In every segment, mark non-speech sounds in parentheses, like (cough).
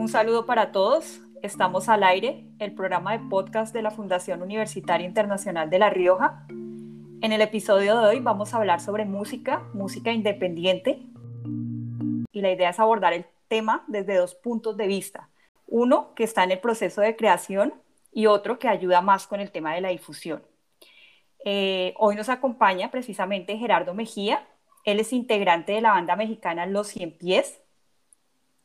Un saludo para todos. Estamos al aire, el programa de podcast de la Fundación Universitaria Internacional de La Rioja. En el episodio de hoy vamos a hablar sobre música, música independiente. Y la idea es abordar el tema desde dos puntos de vista. Uno que está en el proceso de creación y otro que ayuda más con el tema de la difusión. Eh, hoy nos acompaña precisamente Gerardo Mejía. Él es integrante de la banda mexicana Los Cien Pies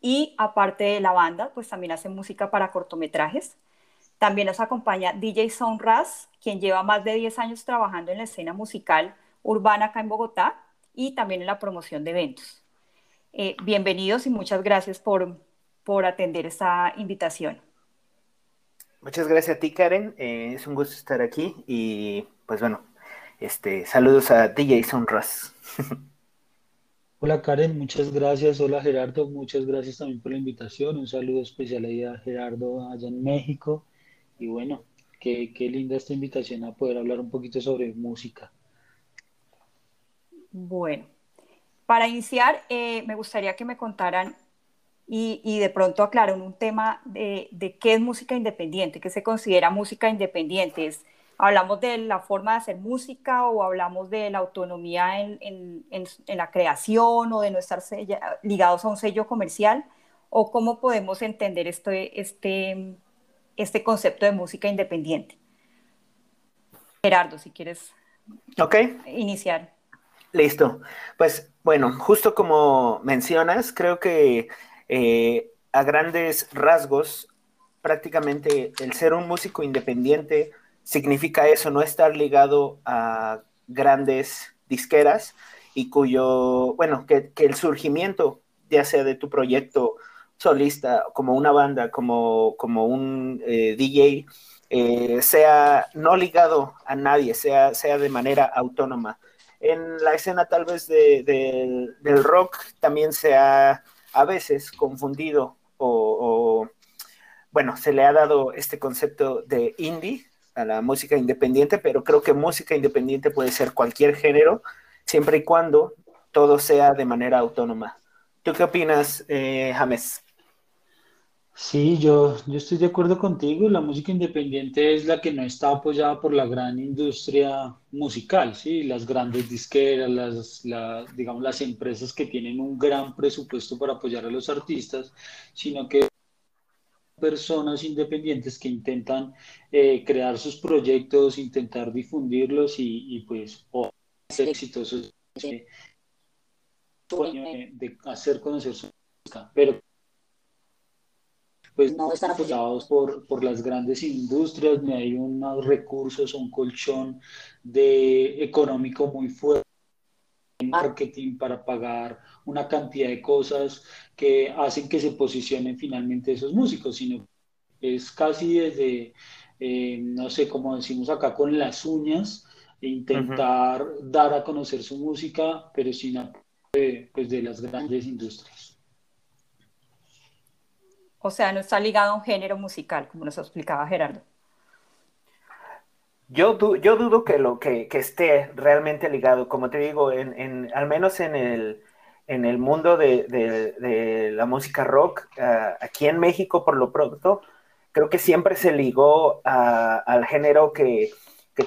y aparte de la banda, pues también hace música para cortometrajes. También nos acompaña DJ Sonras, quien lleva más de 10 años trabajando en la escena musical urbana acá en Bogotá y también en la promoción de eventos. Eh, bienvenidos y muchas gracias por, por atender esta invitación. Muchas gracias a ti, Karen. Eh, es un gusto estar aquí y pues bueno, este, saludos a DJ Sonras. (laughs) Hola Karen, muchas gracias. Hola Gerardo, muchas gracias también por la invitación. Un saludo especial ahí a Gerardo allá en México. Y bueno, qué, qué linda esta invitación a poder hablar un poquito sobre música. Bueno, para iniciar, eh, me gustaría que me contaran y, y de pronto aclaren un tema de, de, qué es música independiente, qué se considera música independiente. ¿Es ¿Hablamos de la forma de hacer música o hablamos de la autonomía en, en, en, la creación o de no estar ligados a un sello comercial? ¿O cómo podemos entender este, este, este concepto de música independiente? Gerardo, si quieres okay. iniciar. Listo. Pues bueno, justo como mencionas, creo que eh, a grandes rasgos, prácticamente el ser un músico independiente, significa eso, no estar ligado a grandes disqueras y cuyo, bueno, que, el surgimiento, ya sea de tu proyecto solista, como una banda, como, como un eh, DJ, eh, sea no ligado a nadie, sea, sea de manera autónoma. En la escena tal vez del rock también se ha a veces confundido o, bueno, se le ha dado este concepto de indie, a la música independiente, pero creo que música independiente puede ser cualquier género, siempre y cuando todo sea de manera autónoma. ¿Tú qué opinas, eh, James? Sí, yo, yo estoy de acuerdo contigo. La música independiente es la que no está apoyada por la gran industria musical, ¿sí? Las grandes disqueras, las, digamos, las empresas que tienen un gran presupuesto para apoyar a los artistas, sino que personas independientes que intentan eh, crear sus proyectos, intentar difundirlos y, pues ser exitosos eh, de hacer conocer su música, pero pues no están apoyados por, por las grandes industrias, ni hay unos recursos, un colchón de económico muy fuerte marketing para pagar una cantidad de cosas que hacen que se posicionen finalmente esos músicos, sino es casi desde, eh, no sé, como decimos acá, con las uñas, intentar dar a conocer su música, pero sin apoyo de, pues, de las grandes industrias. O sea, no está ligado a un género musical, como nos explicaba Gerardo. Yo, yo dudo que lo que, esté realmente ligado, como te digo, en, al menos en el, en el mundo de, la música rock, ah, aquí en México por lo pronto, creo que siempre se ligó al género que,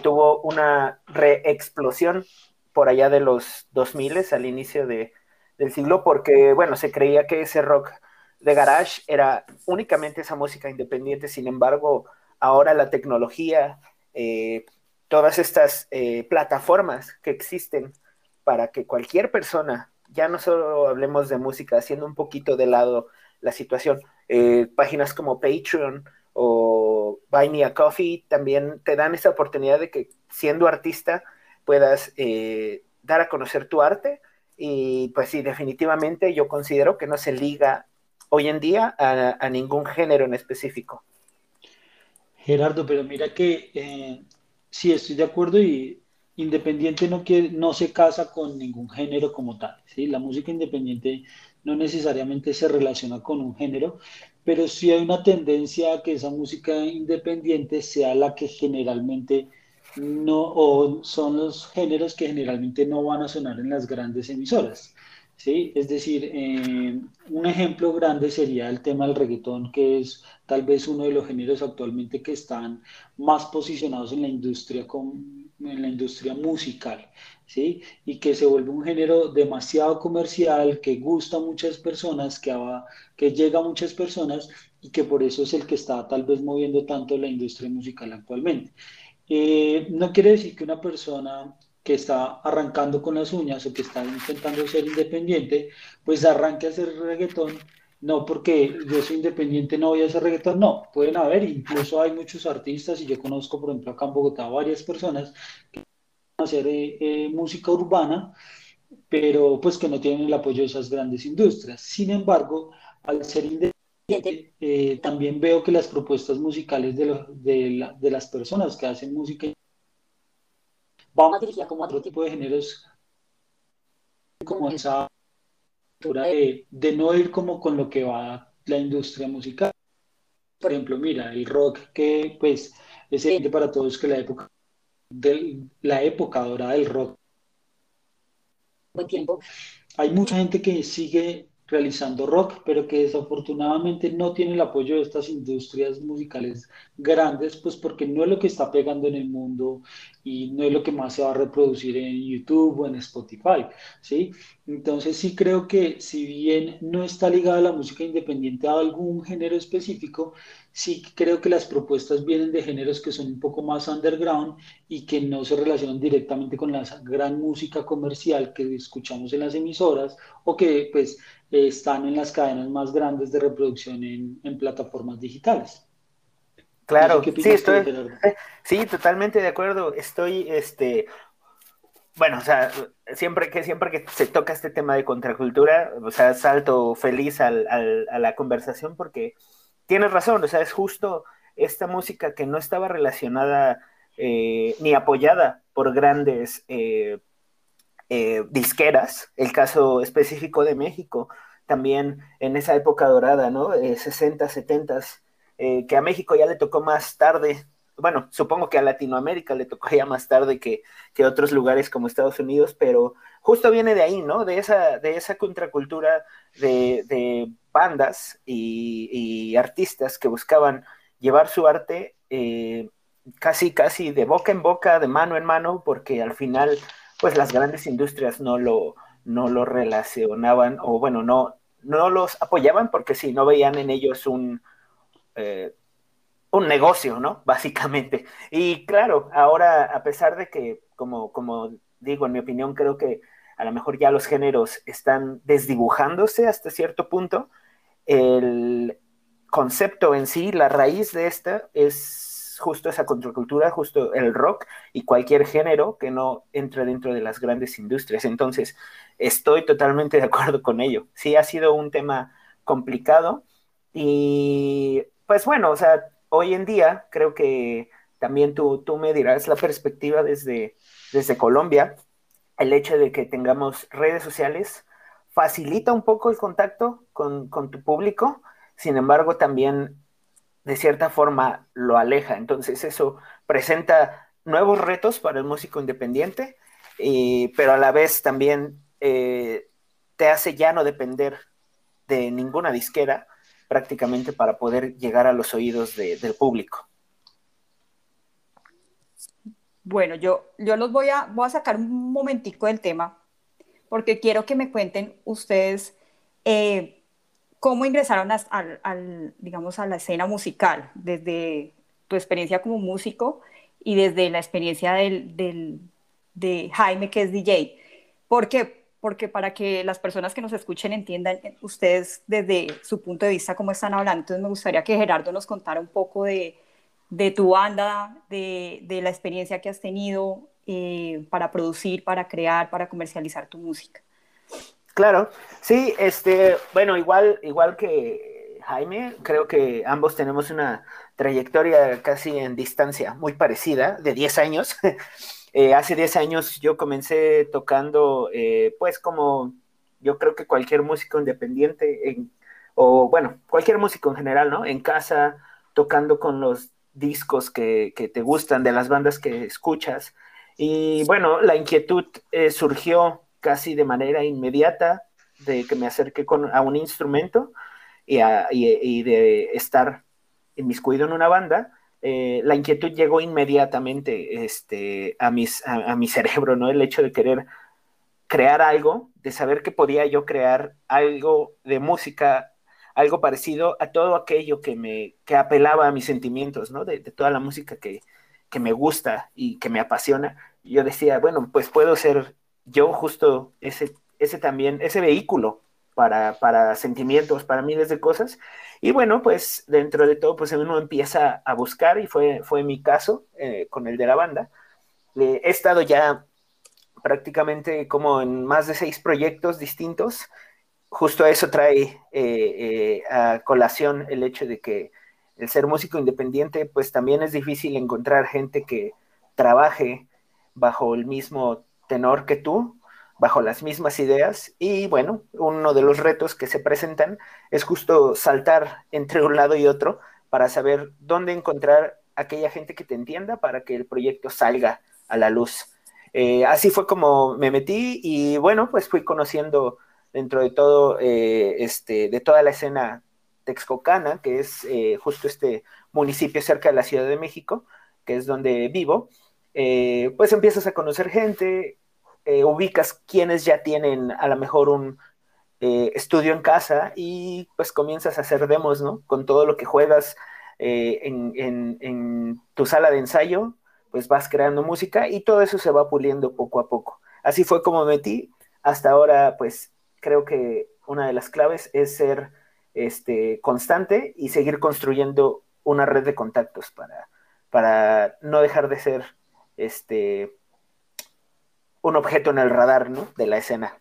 tuvo una reexplosión por allá de los 2000 al inicio del siglo, porque, bueno, se creía que ese rock de garage era únicamente esa música independiente, sin embargo, ahora la tecnología eh, todas estas eh, plataformas que existen para que cualquier persona, ya no solo hablemos de música, haciendo un poquito de lado la situación, eh, páginas como Patreon o Buy Me a Coffee también te dan esa oportunidad de que siendo artista puedas dar a conocer tu arte y pues sí, definitivamente yo considero que no se liga hoy en día a ningún género en específico. Gerardo, pero mira que eh, sí estoy de acuerdo y independiente no, quiere, no se casa con ningún género como tal. ¿sí? La música independiente no necesariamente se relaciona con un género, pero sí hay una tendencia a que esa música independiente sea la que generalmente no, o son los géneros que generalmente no van a sonar en las grandes emisoras. ¿Sí? Es decir, eh, un ejemplo grande sería el tema del reggaetón, que es tal vez uno de los géneros actualmente que están más posicionados en la industria, con, en la industria musical, ¿sí? Y que se vuelve un género demasiado comercial, que gusta a muchas personas, que, que llega a muchas personas y que por eso es el que está tal vez moviendo tanto la industria musical actualmente. Eh, no quiere decir que una persona que está arrancando con las uñas o que está intentando ser independiente, pues arranque a hacer reggaetón. No porque yo soy independiente no voy a hacer reggaetón, no, pueden haber, incluso hay muchos artistas y yo conozco, por ejemplo, acá en Bogotá varias personas que hacer eh, eh, música urbana, pero pues que no tienen el apoyo de esas grandes industrias. Sin embargo, al ser independiente, eh, también veo que las propuestas musicales de, de, de las personas que hacen música vamos a como otro tipo de géneros, como esa de, de no ir como con lo que va la industria musical. Por ejemplo, mira, el rock que pues es evidente para todos que la época de la época dorada del rock buen tiempo. Hay mucha gente que sigue realizando rock, pero que desafortunadamente no tiene el apoyo de estas industrias musicales grandes, pues porque no es lo que está pegando en el mundo y no es lo que más se va a reproducir en YouTube o en Spotify, ¿sí? Entonces sí creo que si bien no está ligada la música independiente a algún género específico, sí creo que las propuestas vienen de géneros que son un poco más underground y que no se relacionan directamente con la gran música comercial que escuchamos en las emisoras o que pues están en las cadenas más grandes de reproducción en, en plataformas digitales. Claro, sí, estoy, (laughs) sí, totalmente de acuerdo. Estoy, este, bueno, o sea, siempre que, siempre que se toca este tema de contracultura, o sea, salto feliz al, a la conversación porque tienes razón, o sea, es justo esta música que no estaba relacionada eh, ni apoyada por grandes eh, eh, disqueras, el caso específico de México, también en esa época dorada, ¿no? 60, 70 eh, que a México ya le tocó más tarde, bueno, supongo que a Latinoamérica le tocó ya más tarde que, que otros lugares como Estados Unidos, pero justo viene de ahí, ¿no? De esa, de esa contracultura de, bandas y, artistas que buscaban llevar su arte eh, casi, casi de boca en boca, de mano en mano, porque al final, pues las grandes industrias no lo, no lo relacionaban, o bueno, no, no los apoyaban porque sí, no veían en ellos un, eh, un negocio, ¿no? (laughs) Básicamente. Y claro, ahora, a pesar de que, como, como digo, en mi opinión, creo que a lo mejor ya los géneros están desdibujándose hasta cierto punto, el concepto en sí, la raíz de esta es justo esa contracultura, justo el rock y cualquier género que no entre dentro de las grandes industrias. Entonces, estoy totalmente de acuerdo con ello. Sí, ha sido un tema complicado y pues bueno, o sea, hoy en día creo que también tú, tú me dirás la perspectiva desde, desde Colombia, el hecho de que tengamos redes sociales facilita un poco el contacto con, tu público, sin embargo también de cierta forma lo aleja. Entonces eso presenta nuevos retos para el músico independiente, pero a la vez también eh, te hace ya no depender de ninguna disquera prácticamente para poder llegar a los oídos del público. Bueno, yo, yo los voy a, voy a sacar un momentico del tema, porque quiero que me cuenten ustedes eh, cómo ingresaron al, digamos, a la escena musical, desde tu experiencia como músico y desde la experiencia del, de Jaime, que es DJ. Porque porque para que las personas que nos escuchen entiendan eh, ustedes desde su punto de vista cómo están hablando. Entonces me gustaría que Gerardo nos contara un poco de, de tu banda, de, de, la experiencia que has tenido eh, para producir, para crear, para comercializar tu música. Claro, sí, este, bueno, igual, igual que Jaime, creo que ambos tenemos una trayectoria casi en distancia muy parecida, de 10 años. (laughs) Eh, hace 10 años yo comencé tocando, eh, pues como yo creo que cualquier músico independiente, o bueno, cualquier músico en general, ¿no? En casa, tocando con los discos que, te gustan, de las bandas que escuchas. Y bueno, la inquietud eh, surgió casi de manera inmediata de que me acerqué con, a un instrumento y, y, de estar inmiscuido en una banda. Eh, la inquietud llegó inmediatamente este, a, mis, a, mi cerebro, ¿no? El hecho de querer crear algo, de saber que podía yo crear algo de música, algo parecido a todo aquello que me que apelaba a mis sentimientos, ¿no? De, toda la música que, que, me gusta y que me apasiona. Yo decía, bueno, pues puedo ser yo justo ese, ese también, ese vehículo para, para sentimientos, para miles de cosas. Y bueno, pues dentro de todo, pues uno empieza a buscar y fue, fue mi caso eh, con el de la banda. he estado ya prácticamente como en más de seis proyectos distintos. Justo eso trae eh, eh, a colación el hecho de que el ser músico independiente, pues también es difícil encontrar gente que trabaje bajo el mismo tenor que tú, bajo las mismas ideas. Y bueno, uno de los retos que se presentan es justo saltar entre un lado y otro para saber dónde encontrar aquella gente que te entienda para que el proyecto salga a la luz. Eh, así fue como me metí y bueno, pues fui conociendo dentro de todo, eh, este, de toda la escena texcocana, que es eh, justo este municipio cerca de la Ciudad de México, que es donde vivo, pues empiezas a conocer gente, ubicas quienes ya tienen a lo mejor un estudio en casa y pues comienzas a hacer demos, ¿no? Con todo lo que juegas en tu sala de ensayo, pues vas creando música y todo eso se va puliendo poco a poco. Así fue como metí. Hasta ahora, pues creo que una de las claves es ser este, constante y seguir construyendo una red de contactos para, para no dejar de ser este, un objeto en el radar ¿no? de la escena.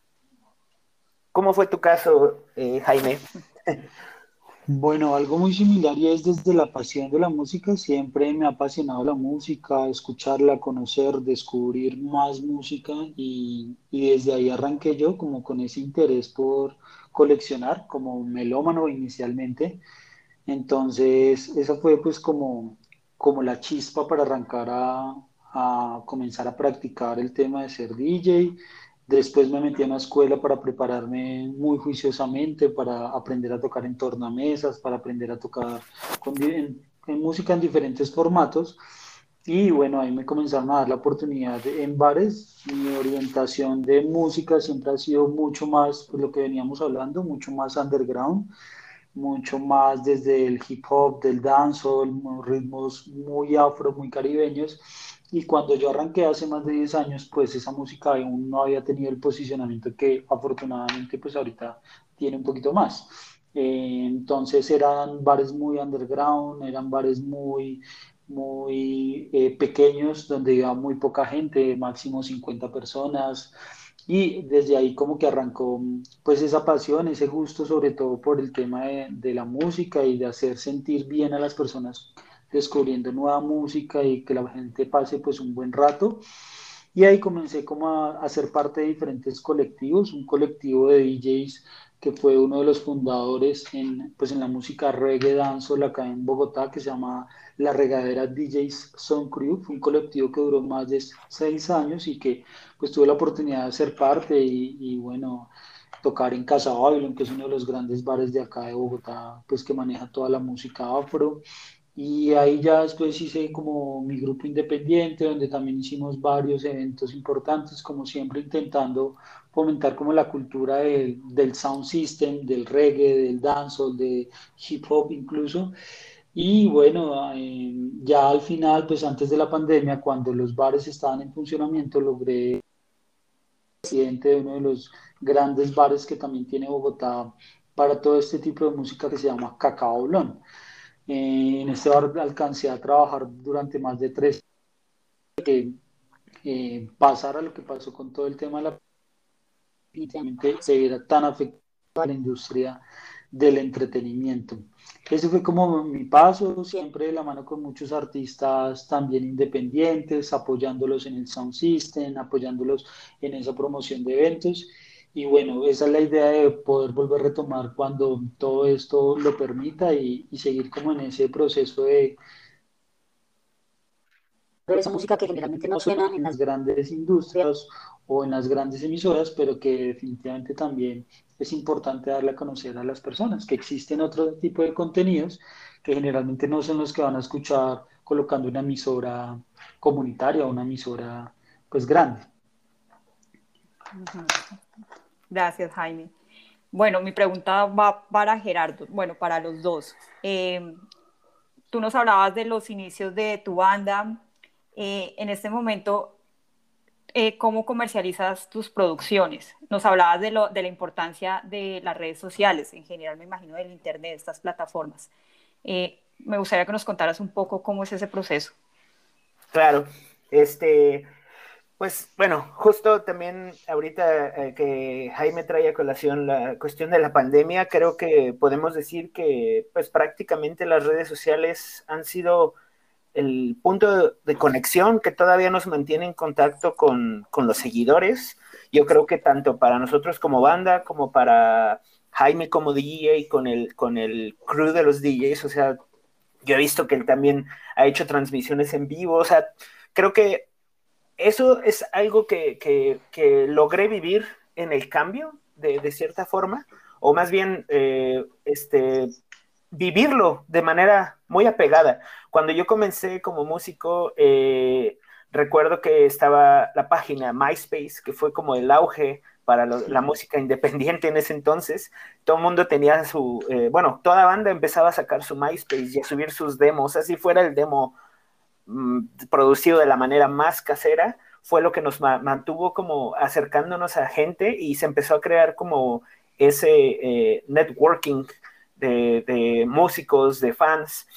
¿Cómo fue tu caso, eh, Jaime? Bueno, algo muy similar y es desde la pasión de la música, siempre me ha apasionado la música, escucharla, conocer, descubrir más música y, desde ahí arranqué yo como con ese interés por coleccionar como melómano inicialmente. Entonces, esa fue pues como, como la chispa para arrancar a, a comenzar a practicar el tema de ser DJ Después me metí a una escuela para prepararme muy juiciosamente, para aprender a tocar en tornamesas, para aprender a tocar con, en, música en diferentes formatos. Y bueno, ahí me comenzaron a dar la oportunidad en bares. Mi orientación de música siempre ha sido mucho más, pues lo que veníamos hablando, mucho más underground, mucho más desde el hip hop, del dancehall, ritmos muy afro, muy caribeños y cuando yo arranqué hace más de 10 años, pues esa música aún no había tenido el posicionamiento que afortunadamente pues ahorita tiene un poquito más. Eh, entonces eran bares muy underground, eran bares muy, muy eh, pequeños, donde iba muy poca gente, máximo 50 personas. Y desde ahí como que arrancó pues esa pasión, ese gusto sobre todo por el tema de, de la música y de hacer sentir bien a las personas descubriendo nueva música y que la gente pase pues un buen rato. Y ahí comencé como a, a ser parte de diferentes colectivos, un colectivo de DJs que fue uno de los fundadores en, pues en la música reggae dancehall acá en Bogotá, que se llama La Regadera DJs Sound Crew, fue un colectivo que duró más de seis años y que pues tuve la oportunidad de ser parte y, y bueno, tocar en Casa Babylon, que es uno de los grandes bares de acá de Bogotá, pues que maneja toda la música afro, y ahí ya después hice como mi grupo independiente, donde también hicimos varios eventos importantes, como siempre intentando fomentar como la cultura del sound system, del reggae, del dancehall, de hip hop incluso. Y bueno, eh, ya al final, pues antes de la pandemia, cuando los bares estaban en funcionamiento, logré presidente de uno de los grandes bares que también tiene Bogotá para todo este tipo de música que se llama Cacao Blon. Eh, en este bar alcancé a trabajar durante más de tres que eh, pasara lo que pasó con todo el tema de la se viera tan afectada la industria del entretenimiento. Ese fue como mi paso, siempre de la mano con muchos artistas también independientes, apoyándolos en el sound system, apoyándolos en esa promoción de eventos y bueno, esa es la idea de poder volver a retomar cuando todo esto lo permita y, seguir como en ese proceso de esa música que generalmente no suena en las grandes industrias o en las grandes emisoras, pero que definitivamente también es importante darle a conocer a las personas que existen otro tipo de contenidos que generalmente no son los que van a escuchar colocando una emisora comunitaria o una emisora pues grande. Gracias, Jaime. Bueno, mi pregunta va para Gerardo, bueno, para los dos. Eh, tú nos hablabas de los inicios de tu banda. Eh, en este momento, eh, ¿cómo comercializas tus producciones? Nos hablabas de, lo, de la importancia de las redes sociales, en general me imagino del Internet, de estas plataformas. me gustaría que nos contaras un poco cómo es ese proceso. Claro, este, pues bueno, justo también ahorita eh, que Jaime trae a colación la cuestión de la pandemia, creo que podemos decir que pues prácticamente las redes sociales han sido el punto de conexión que todavía nos mantiene en contacto con, los seguidores. Yo creo que tanto para nosotros como banda, como para Jaime como DJ, con el, con el crew de los DJs, o sea, yo he visto que él también ha hecho transmisiones en vivo, o sea, creo que eso es algo que, logré vivir en el cambio, de, cierta forma, o más bien eh, este, vivirlo de manera muy apegada. Cuando yo comencé como músico, eh, recuerdo que estaba la página MySpace, que fue como el auge para la música (laughs) independiente en ese entonces. Todo el mundo tenía su, eh, bueno, toda banda empezaba a sacar su MySpace y a subir sus demos, así fuera el demo Mm, producido de la manera más casera, fue lo que nos mantuvo como acercándonos a gente y se empezó a crear como ese eh, networking de, músicos, de fans.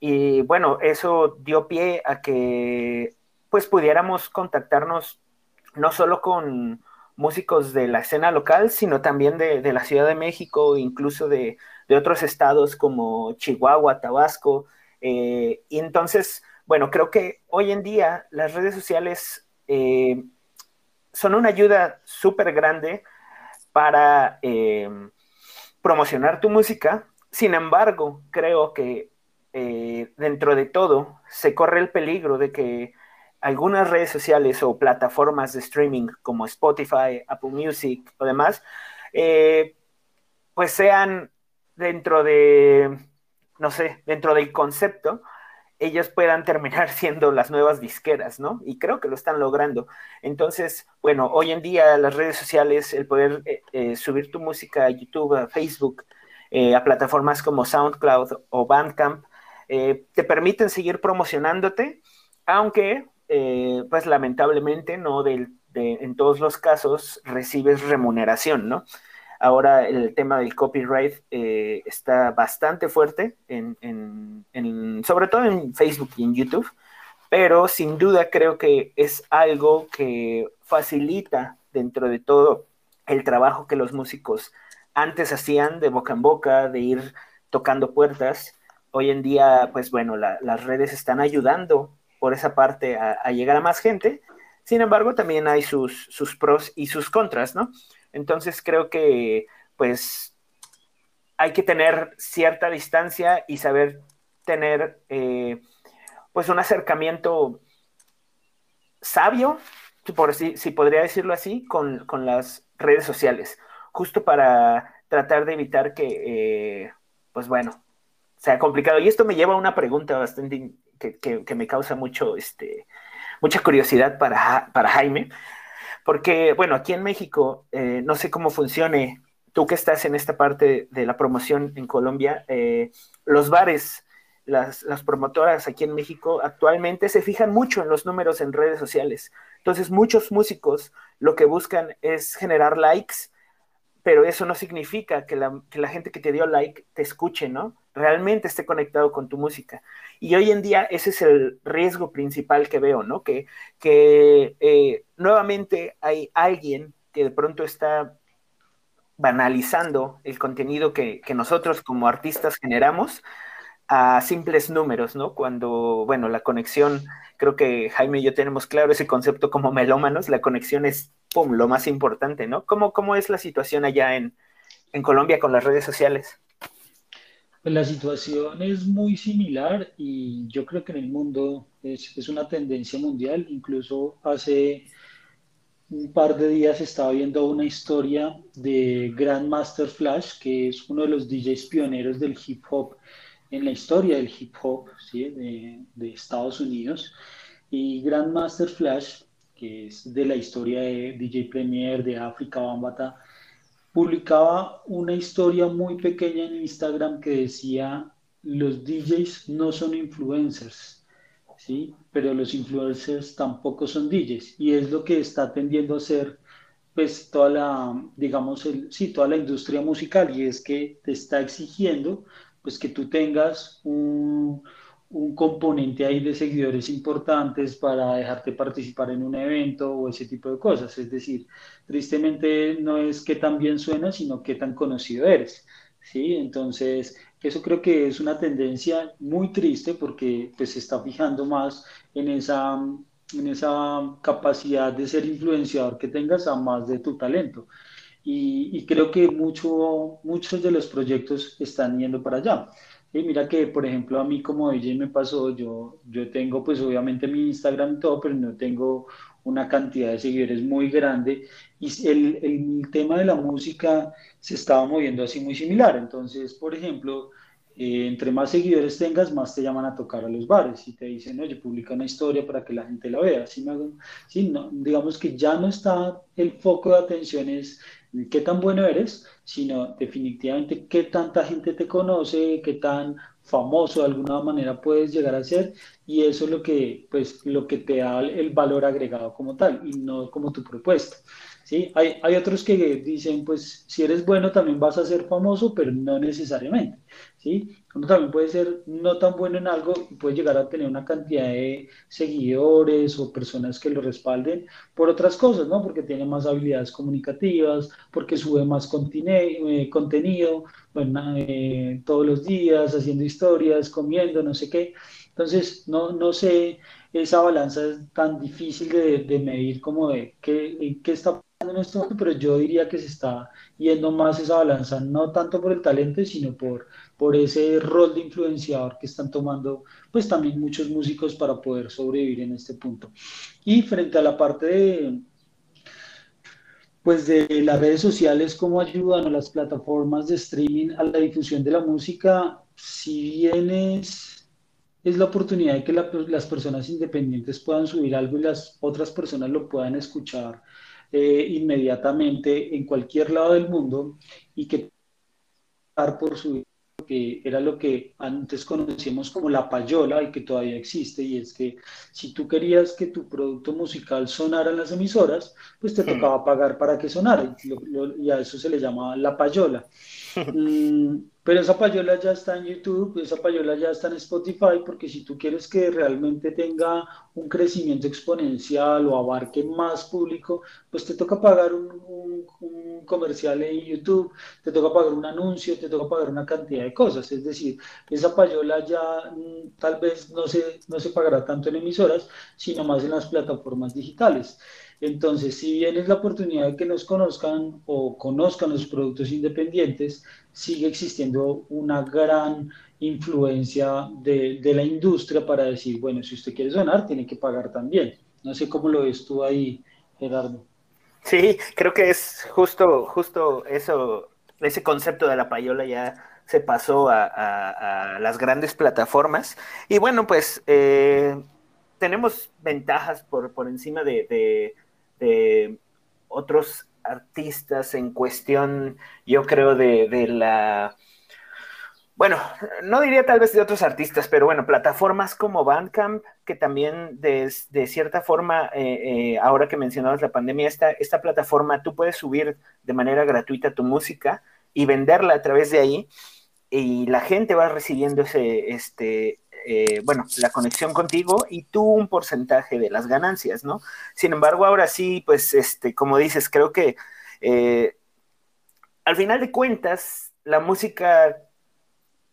Y bueno, eso dio pie a que pues pudiéramos contactarnos no solo con músicos de la escena local, sino también de, la Ciudad de México, incluso de, otros estados como Chihuahua, Tabasco. Eh, y entonces bueno, creo que hoy en día las redes sociales eh, son una ayuda súper grande para eh, promocionar tu música. Sin embargo, creo que eh, dentro de todo se corre el peligro de que algunas redes sociales o plataformas de streaming como Spotify, Apple Music o demás, pues sean dentro de, no sé, dentro del concepto, ellos puedan terminar (laughs) siendo las nuevas disqueras, ¿no? Y creo que lo están logrando. Entonces, bueno, hoy en día las redes sociales, el poder eh, eh, subir tu música a YouTube, a Facebook, eh, a plataformas como SoundCloud o Bandcamp, te permiten seguir promocionándote, aunque, pues lamentablemente, no en todos los casos recibes remuneración, ¿no? Ahora el tema del copyright eh, está bastante fuerte, sobre todo en Facebook y en YouTube, pero sin duda creo que es algo que facilita dentro de todo el trabajo que los músicos antes hacían de boca en boca, de ir tocando puertas. Hoy en día, pues bueno, las redes están ayudando por esa parte a, a, llegar a más gente. Sin embargo, también hay sus, sus pros y sus contras, ¿no? Entonces creo que pues hay que tener cierta distancia y saber tener eh, pues un acercamiento sabio, por si, si podría decirlo así, con, las redes sociales, justo para tratar de evitar que, eh, pues bueno, sea complicado. Y esto me lleva a una pregunta bastante que, me causa mucho, este, mucha curiosidad para, para Jaime. Porque, bueno, aquí en México, eh, no sé cómo funcione, tú que estás en esta parte de la promoción en Colombia, eh, los bares, las, las, promotoras aquí en México actualmente se fijan mucho en los números en redes sociales. Entonces, muchos músicos lo que buscan es generar likes, pero eso no significa que la, que la gente que te dio like te escuche, ¿no? realmente esté conectado con tu música. Y hoy en día ese es el riesgo principal que veo, ¿no? Que, que eh, nuevamente hay alguien que de pronto está banalizando el contenido que, nosotros como artistas generamos a simples números, ¿no? Cuando, bueno, la conexión, creo que Jaime y yo tenemos claro ese concepto como melómanos, la conexión es, lo más importante, ¿no? ¿Cómo, cómo es la situación allá en, en Colombia con las redes sociales? Pues la situación es muy similar y yo creo que en el mundo es, es una tendencia mundial. Incluso hace un par de días estaba viendo una historia de Grandmaster Flash, que es uno de los DJs pioneros del hip hop en la historia del hip hop ¿sí? de, de, Estados Unidos. Y Grandmaster Flash, que es de la historia de DJ Premier, de África Bambata, publicaba una historia muy pequeña en Instagram que decía, los DJs no son influencers, ¿sí? Pero los influencers tampoco son DJs y es lo que está tendiendo a ser pues toda la, digamos, el, sí, toda la industria musical y es que te está exigiendo pues que tú tengas un, un componente ahí de seguidores importantes para dejarte participar en un evento o ese tipo de cosas. Es decir, tristemente no es que tan bien suena, sino que tan conocido eres. ¿sí? Entonces, eso creo que es una tendencia muy triste porque pues, se está fijando más en esa, en esa capacidad de ser influenciador que tengas a más de tu talento. Y, creo que mucho, muchos de los proyectos están yendo para allá. Y mira que, por ejemplo, a mí como DJ me pasó, yo, yo tengo pues obviamente mi Instagram y todo, pero no tengo una cantidad de seguidores muy grande y el, el tema de la música se estaba moviendo así muy similar. Entonces, por ejemplo, eh, entre más seguidores tengas, más te llaman a tocar a los bares y te dicen, oye, publica una historia para que la gente la vea. ¿Sí no, digamos que ya no está el foco de atención es qué tan bueno eres, sino definitivamente qué tanta gente te conoce, qué tan famoso de alguna manera puedes llegar a ser y eso es lo que, pues, lo que te da el valor agregado como tal y no como tu propuesta. ¿sí? Hay, hay otros que dicen, pues, si eres bueno también vas a ser famoso, pero no necesariamente. ¿Sí? Uno también puede ser no tan bueno en algo y puede llegar a tener una cantidad de seguidores o personas que lo respalden por otras cosas, ¿no? Porque tiene más habilidades comunicativas, porque sube más eh, contenido, bueno, eh, todos los días, haciendo historias, comiendo, no sé qué. Entonces, no, no sé, esa balanza es tan difícil de, medir como de qué, qué está en este momento, pero yo diría que se está yendo más esa balanza, no tanto por el talento, sino por, por ese rol de influenciador que están tomando, pues también muchos músicos para poder sobrevivir en este punto. Y frente a la parte de, pues de las redes sociales, cómo ayudan a las plataformas de streaming a la difusión de la música, si bien es, es la oportunidad de que las personas independientes puedan subir algo y las otras personas lo puedan escuchar eh, inmediatamente en cualquier lado del mundo y que por su que era lo que antes conocíamos como la payola y que todavía existe, y es que si tú querías que tu producto musical sonara en las emisoras, pues te hmm. tocaba pagar para que sonara, y, a eso se le llama la payola. (laughs) Mm, pero esa payola ya está en YouTube, esa payola ya está en Spotify, porque si tú quieres que realmente tenga un crecimiento exponencial o abarque más público, pues te toca pagar un, comercial en YouTube, te toca pagar un anuncio, te toca pagar una cantidad de cosas. Es decir, esa payola ya mm, tal vez no se, no se pagará tanto en emisoras, sino más en las plataformas digitales. Entonces, si bien es la oportunidad de que nos conozcan o conozcan los productos independientes, sigue existiendo una gran influencia de, la industria para decir, bueno, si usted quiere sonar, tiene que pagar también. No sé cómo lo ves tú ahí, Gerardo. Sí, creo que es justo, justo eso, ese concepto de la payola ya se pasó a, las grandes plataformas. Y bueno, pues eh, tenemos ventajas por, encima de, de otros artistas en cuestión, yo creo, de, de, la... Bueno, no diría tal vez de otros artistas, pero bueno, plataformas como Bandcamp, que también de, de cierta forma, eh, eh, ahora que mencionabas la pandemia, esta, esta plataforma, tú puedes subir de manera gratuita tu música y venderla a través de ahí y la gente va recibiendo ese, este, eh, bueno, la conexión contigo y tú un porcentaje de las ganancias, ¿no? Sin embargo, ahora sí, pues, este, como dices, creo que eh, al final de cuentas, la música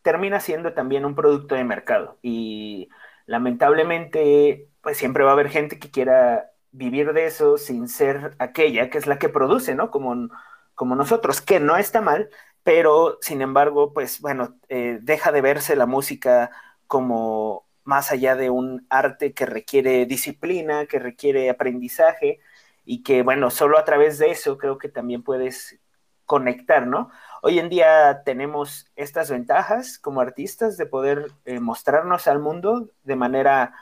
termina siendo también un producto de mercado y lamentablemente, pues siempre va a haber gente que quiera vivir de eso sin ser aquella que es la que produce, ¿no? Como, como nosotros, que no está mal, pero sin embargo, pues bueno, eh, deja de verse la música como más allá de un arte que requiere disciplina, que requiere aprendizaje y que bueno, solo a través de eso creo que también puedes conectar, ¿no? Hoy en día tenemos estas ventajas como artistas de poder eh, mostrarnos al mundo de manera,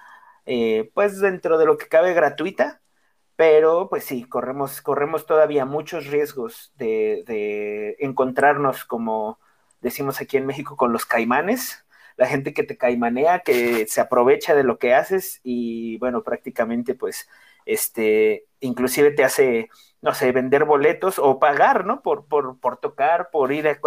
eh, pues dentro de lo que cabe gratuita, pero pues sí, corremos, corremos todavía muchos riesgos de, encontrarnos, como decimos aquí en México, con los caimanes, la gente que te caimanea, que se aprovecha de lo que haces y bueno, prácticamente pues, este, inclusive te hace, no sé, vender boletos o pagar, ¿no? Por, por, por tocar, por ir a,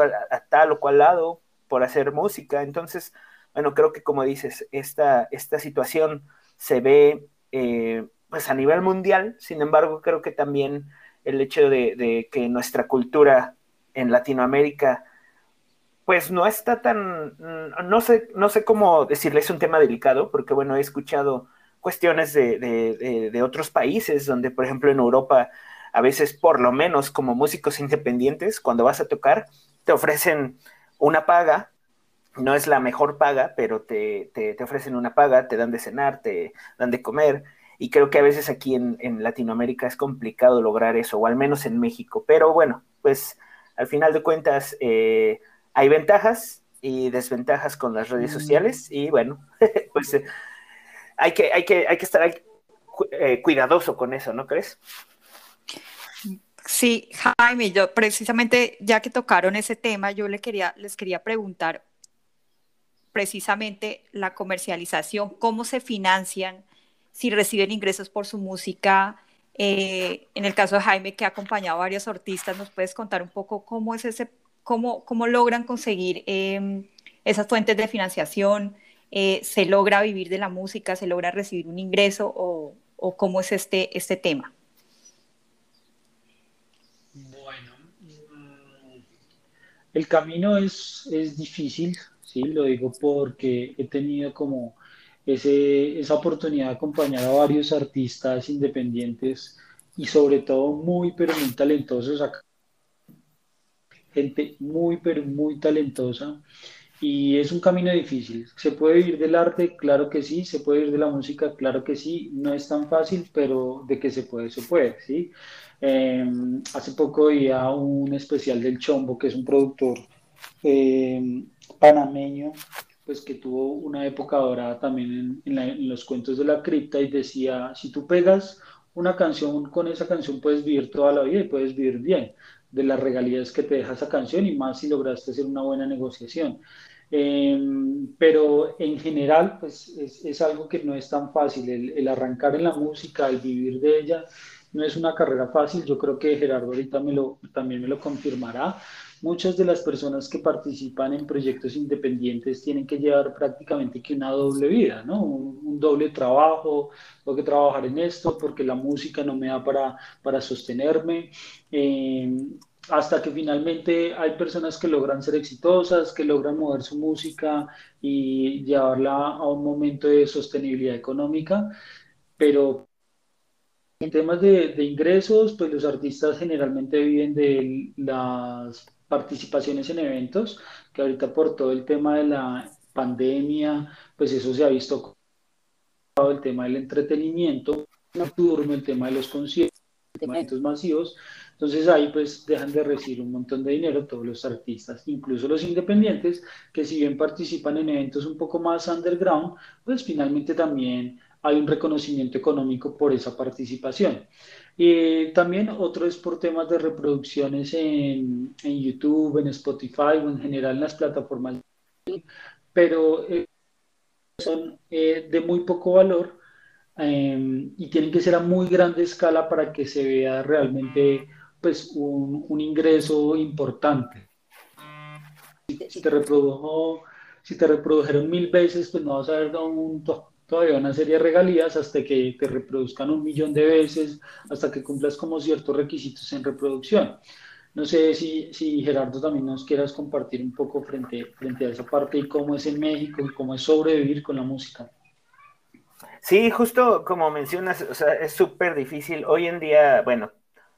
tal o cual lado, por hacer música. Entonces, bueno, creo que como dices, esta, esta situación se ve eh, pues a nivel mundial, sin embargo, creo que también el hecho de, que nuestra cultura en Latinoamérica pues no está tan, no sé, no sé cómo decirle, es un tema delicado, porque bueno, he escuchado cuestiones de, otros países, donde por ejemplo en Europa, a veces por lo menos como músicos independientes, cuando vas a tocar, te ofrecen una paga, no es la mejor paga, pero te, te ofrecen una paga, te dan de cenar, te dan de comer, y creo que a veces aquí en, Latinoamérica es complicado lograr eso, o al menos en México. Pero bueno, pues al final de cuentas eh, hay ventajas y desventajas con las redes sociales y bueno, (laughs) pues eh, hay, que, hay, que, hay que estar eh, cuidadoso con eso, ¿no crees? Sí, Jaime, yo precisamente ya que tocaron ese tema, yo le quería, les quería preguntar precisamente la comercialización, cómo se financian si reciben ingresos por su música. Eh, en el caso de Jaime, que ha acompañado a varios artistas, ¿nos puedes contar un poco cómo es ese, cómo, cómo logran conseguir em, esas fuentes de financiación? Eh, ¿Se logra vivir de la música? ¿Se logra recibir un ingreso? ¿O, o cómo es este, este tema? Bueno, mm, el camino es, es difícil, ¿sí? Lo digo porque he tenido como ese, esa oportunidad de acompañar a varios artistas independientes y sobre todo muy, pero muy talentosos acá. Gente muy, pero muy talentosa. Y es un camino difícil. ¿Se puede vivir del arte? Claro que sí. ¿Se puede vivir de la música? Claro que sí. No es tan fácil, pero de que se puede, se puede, ¿sí? Em, hace poco a un especial del Chombo, que es un productor em, panameño pues que tuvo una época dorada también en, los cuentos de la cripta y decía, si tú pegas una canción, con esa canción puedes vivir toda la vida y puedes vivir bien de las regalías que te deja esa canción y más si lograste hacer una buena negociación. Em, pero en general, pues es, algo que no es tan fácil. El, arrancar en la música, el vivir de ella, no es una carrera fácil. Yo creo que Gerardo ahorita me lo, también me lo confirmará muchas de las personas que participan en proyectos independientes tienen que llevar prácticamente que una doble vida, ¿no? Un, doble trabajo, tengo que trabajar en esto porque la música no me da para, para sostenerme. Eh, hasta que finalmente hay personas que logran ser exitosas, que logran mover su música y llevarla a un momento de sostenibilidad económica, pero en temas de, de ingresos, pues los artistas generalmente viven de las participaciones en eventos, que ahorita por todo el tema de la pandemia, pues eso se ha visto el tema del entretenimiento nocturno, el tema de los conciertos, eventos masivos, entonces ahí pues dejan de recibir un montón de dinero todos los artistas, incluso los independientes, que si bien participan en eventos un poco más underground, pues finalmente también hay un reconocimiento económico por esa participación. Y también otro es por temas de reproducciones en, en YouTube, en Spotify o en general en las plataformas, pero eh, son eh, de muy poco valor em, y tienen que ser a muy grande escala para que se vea realmente pues, un, un ingreso importante. Si te, reprodujo, si te reprodujeron mil veces, pues no vas a ver un, todavía una serie de regalías hasta que te reproduzcan un millón de veces, hasta que cumplas como ciertos requisitos en reproducción. No sé si, si Gerardo también nos quieras compartir un poco frente, frente a esa parte y cómo es en México y cómo es sobrevivir con la música. Sí, justo como mencionas, o sea, es súper difícil. Hoy en día, bueno,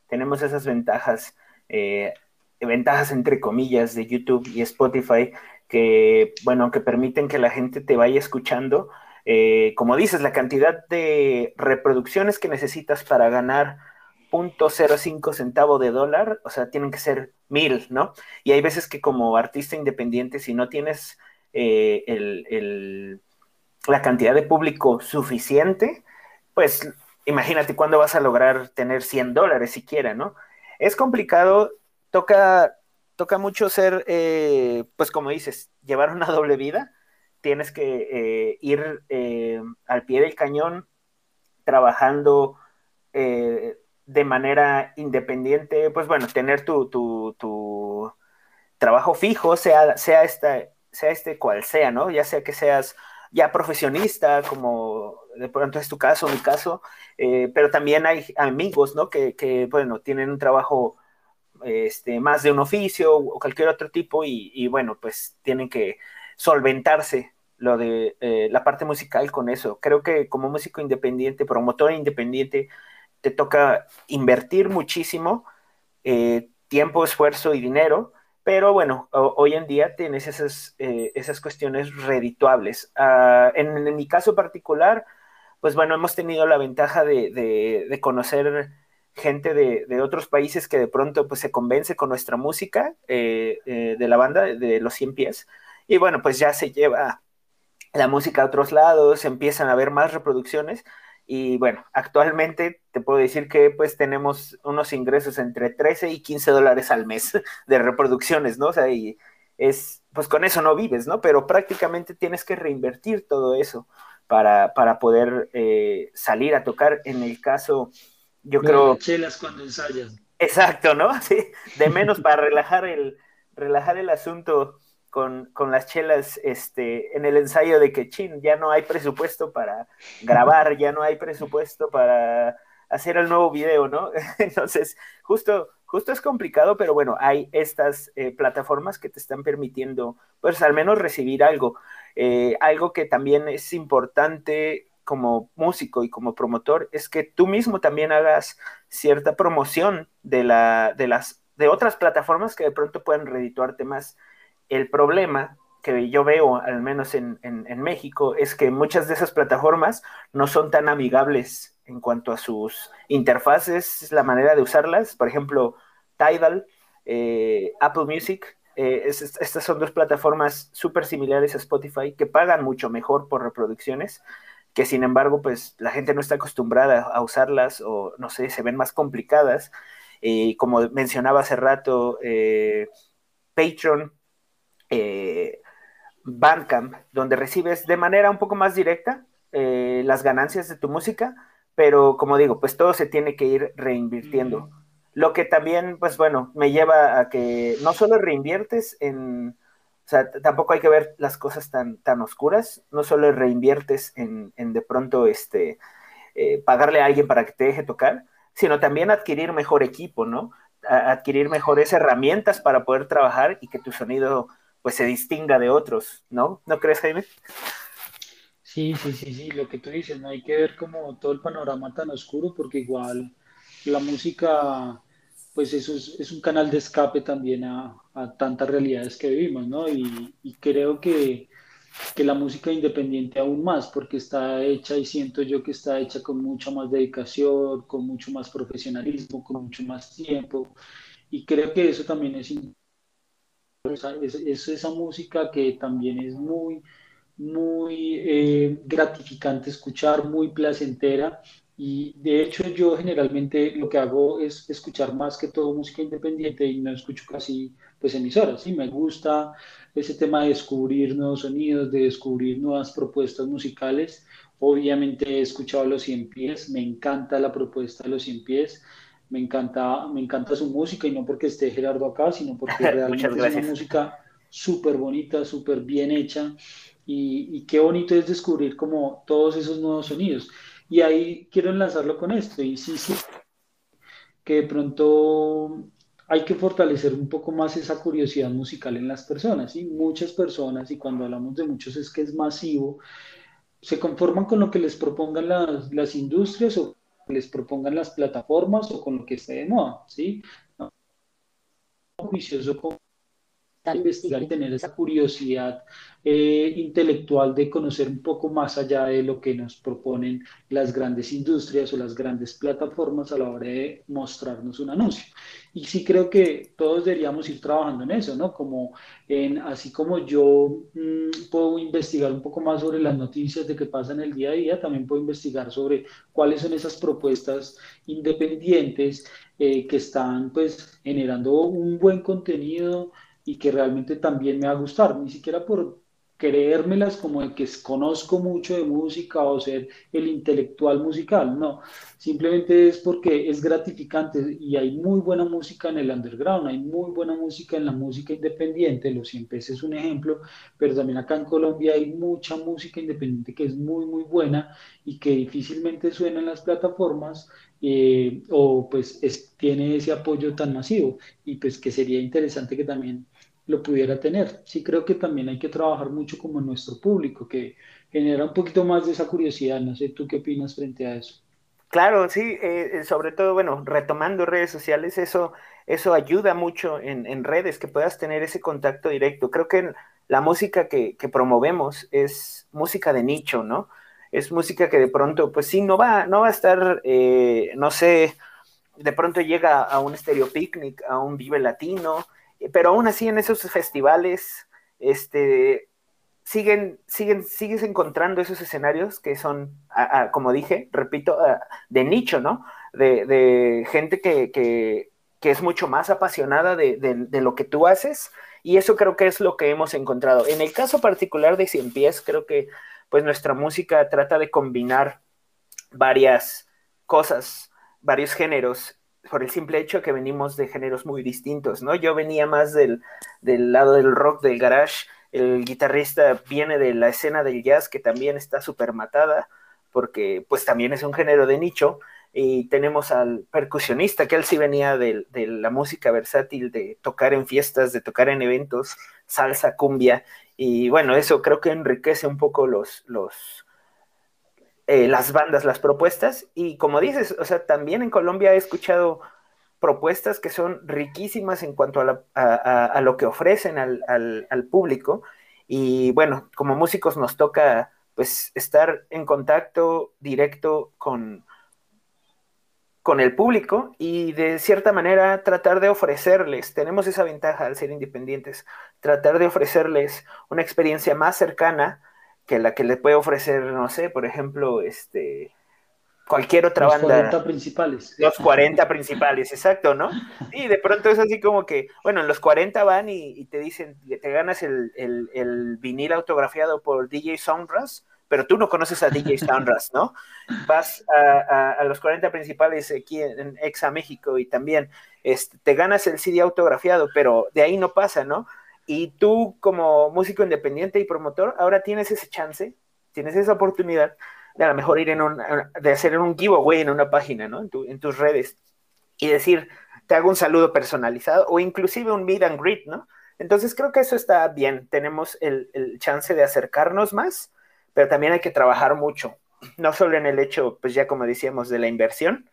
tenemos esas ventajas. Eh, ventajas entre comillas de YouTube y Spotify que, bueno, que permiten que la gente te vaya escuchando. Eh, como dices, la cantidad de reproducciones que necesitas para ganar 0.05 centavo de dólar, o sea, tienen que ser mil, ¿no? Y hay veces que como artista independiente, si no tienes eh, la cantidad de público suficiente, pues imagínate cuándo vas a lograr tener 100 dólares siquiera, ¿no? Es complicado, toca, toca mucho ser, eh, pues como dices, llevar una doble vida, tienes que eh, ir eh, al pie del cañón trabajando de manera independiente, pues bueno, tener tu, trabajo fijo, sea, sea, esta, sea este cual sea, ¿no? Ya sea que seas ya profesionista, como de pronto es tu caso, mi caso, eh, pero también hay amigos, ¿no? Que, bueno, tienen un trabajo este, más de un oficio o cualquier otro tipo y, bueno, pues tienen que solventarse lo de eh, la parte musical con eso. Creo que como músico independiente, promotor independiente, te toca invertir muchísimo eh, tiempo, esfuerzo y dinero, pero bueno, hoy en día tienes esas, esas cuestiones redituables. Ah, en, mi caso particular, pues bueno, hemos tenido la ventaja de, conocer gente de, otros países que de pronto pues se convence con nuestra música eh, eh, de la banda de los 100 pies y bueno pues ya se lleva la música a otros lados, empiezan a haber más reproducciones y bueno, actualmente te puedo decir que pues tenemos unos ingresos entre 13 y 15 dólares al mes (laughs) de reproducciones, ¿no? O sea, y es, pues con eso no vives, ¿no? Pero prácticamente tienes que reinvertir todo eso para, para poder eh, salir a tocar. En el caso, yo creo... Chelas cuando ensayas. Exacto, ¿no? (laughs) Sí, de menos para relajar el, relajar el asunto con, con, las chelas este, en el ensayo de que, chin, ya no hay presupuesto para grabar, ya no hay presupuesto para hacer el nuevo video, ¿no? (laughs) Entonces, justo, justo es complicado, pero bueno, hay estas eh, plataformas que te están permitiendo, pues al menos recibir algo. Eh, algo que también es importante como músico y como promotor es que tú mismo también hagas cierta promoción de, la, de, las, de otras plataformas que de pronto puedan redituarte más. El problema que yo veo, al menos en, México, es que muchas de esas plataformas no son tan amigables en cuanto a sus interfaces, la manera de usarlas. Por ejemplo, Tidal, eh, Apple Music, eh, estas son dos plataformas súper similares a Spotify que pagan mucho mejor por reproducciones, que sin embargo, pues la gente no está acostumbrada a usarlas o no sé, se ven más complicadas. Y como mencionaba hace rato, eh, Patreon, eh, Bandcamp, donde recibes de manera un poco más directa las ganancias de tu música, pero como digo, pues todo se tiene que ir reinvirtiendo. Mm. Lo que también, pues bueno, me lleva a que no solo reinviertes en, o sea, tampoco hay que ver las cosas tan, tan oscuras, no solo reinviertes en, en de pronto este, eh, pagarle a alguien para que te deje tocar, sino también adquirir mejor equipo, ¿no? adquirir mejores herramientas para poder trabajar y que tu sonido pues se distinga de otros, ¿no? ¿No crees, Jaime? Sí, sí, sí, sí, lo que tú dices, no hay que ver como todo el panorama tan oscuro porque igual la música pues eso es, un canal de escape también a, tantas realidades que vivimos, ¿no? Y, creo que, la música independiente aún más, porque está hecha y siento yo que está hecha con mucha más dedicación, con mucho más profesionalismo, con mucho más tiempo. Y creo que eso también es, es, esa música que también es muy, muy eh, gratificante escuchar, muy placentera y de hecho yo generalmente lo que hago es escuchar más que todo música independiente y no escucho casi pues emisoras, ¿sí? Me gusta ese tema de descubrir nuevos sonidos, de descubrir nuevas propuestas musicales. Obviamente he escuchado Los 100 Pies, me encanta la propuesta de Los 100 Pies, me encanta, me encanta su música y no porque esté Gerardo acá, sino (laughs) porque realmente es una música súper bonita, súper bien hecha y, y qué bonito es descubrir como todos esos nuevos sonidos. Y ahí quiero enlazarlo con esto. Y sí, sí, que de pronto hay que fortalecer un poco más esa curiosidad musical en las personas. Y muchas personas, y cuando hablamos de muchos es que es masivo, se conforman con lo que les propongan las, las industrias o les propongan las plataformas o con lo que esté de moda, ¿sí? con investigar y tener esa curiosidad eh, intelectual de conocer un poco más allá de lo que nos proponen las grandes industrias o las grandes plataformas a la hora de mostrarnos un anuncio. Y sí creo que todos deberíamos ir trabajando en eso, ¿no? Como en, así como yo mm, puedo investigar un poco más sobre las noticias de qué pasa en el día a día, también puedo investigar sobre cuáles son esas propuestas independientes eh, que están pues generando un buen contenido y que realmente también me va a gustar, ni siquiera por creérmelas como de que conozco mucho de música o ser el intelectual musical, no, simplemente es porque es gratificante y hay muy buena música en el underground, hay muy buena música en la música independiente, los 100 es un ejemplo, pero también acá en Colombia hay mucha música independiente que es muy, muy buena y que difícilmente suena en las plataformas eh, o pues tiene ese apoyo tan masivo y pues que sería interesante que también lo pudiera tener. Sí creo que también hay que trabajar mucho como nuestro público, que genera un poquito más de esa curiosidad. No sé, ¿tú qué opinas frente a eso? Claro, sí, eh, sobre todo, bueno, retomando redes sociales, eso, eso ayuda mucho en, redes, que puedas tener ese contacto directo. Creo que la música que, promovemos es música de nicho, ¿no? Es música que de pronto, pues sí, no va, no va a estar, eh, no sé, de pronto llega a un Stereo Picnic, a un Vive Latino, pero aún así en esos festivales, este, siguen, siguen, sigues encontrando esos escenarios que son, como dije, repito, de nicho, ¿no? De, gente que, es mucho más apasionada de, lo que tú haces, y eso creo que es lo que hemos encontrado. En el caso particular de Cien Pies, creo que pues nuestra música trata de combinar varias cosas, varios géneros por el simple hecho que venimos de géneros muy distintos, ¿no? Yo venía más del, lado del rock, del garage, el guitarrista viene de la escena del jazz, que también está súper matada, porque pues también es un género de nicho, y tenemos al percusionista, que él sí venía de, de la música versátil, de tocar en fiestas, de tocar en eventos, salsa, cumbia, y bueno, eso creo que enriquece un poco los, los, eh, las bandas, las propuestas. Y como dices, o sea, también en Colombia he escuchado propuestas que son riquísimas en cuanto a, lo que ofrecen al, público. Y bueno, como músicos nos toca pues estar en contacto directo con, con el público y de cierta manera tratar de ofrecerles, tenemos esa ventaja al ser independientes, tratar de ofrecerles una experiencia más cercana que la que le puede ofrecer, no sé, por ejemplo, este cualquier otra banda. Los 40 principales. Los 40 principales, exacto, ¿no? (laughs) Y de pronto es así como que, bueno, en los 40 van y, te dicen, te ganas el, el, vinil autografiado por DJ Soundras, pero tú no conoces a DJ Soundras, ¿no? (laughs) Vas a, los 40 principales aquí en, Exa México y también este, te ganas el CD autografiado, pero de ahí no pasa, ¿no? Y tú como músico independiente y promotor, ahora tienes ese chance, tienes esa oportunidad de a lo mejor ir en un, de hacer un giveaway en una página, ¿no? En, tus redes y decir, te hago un saludo personalizado o inclusive un meet and greet, ¿no? Entonces creo que eso está bien, tenemos el, chance de acercarnos más, pero también hay que trabajar mucho, no solo en el hecho, pues ya como decíamos, de la inversión,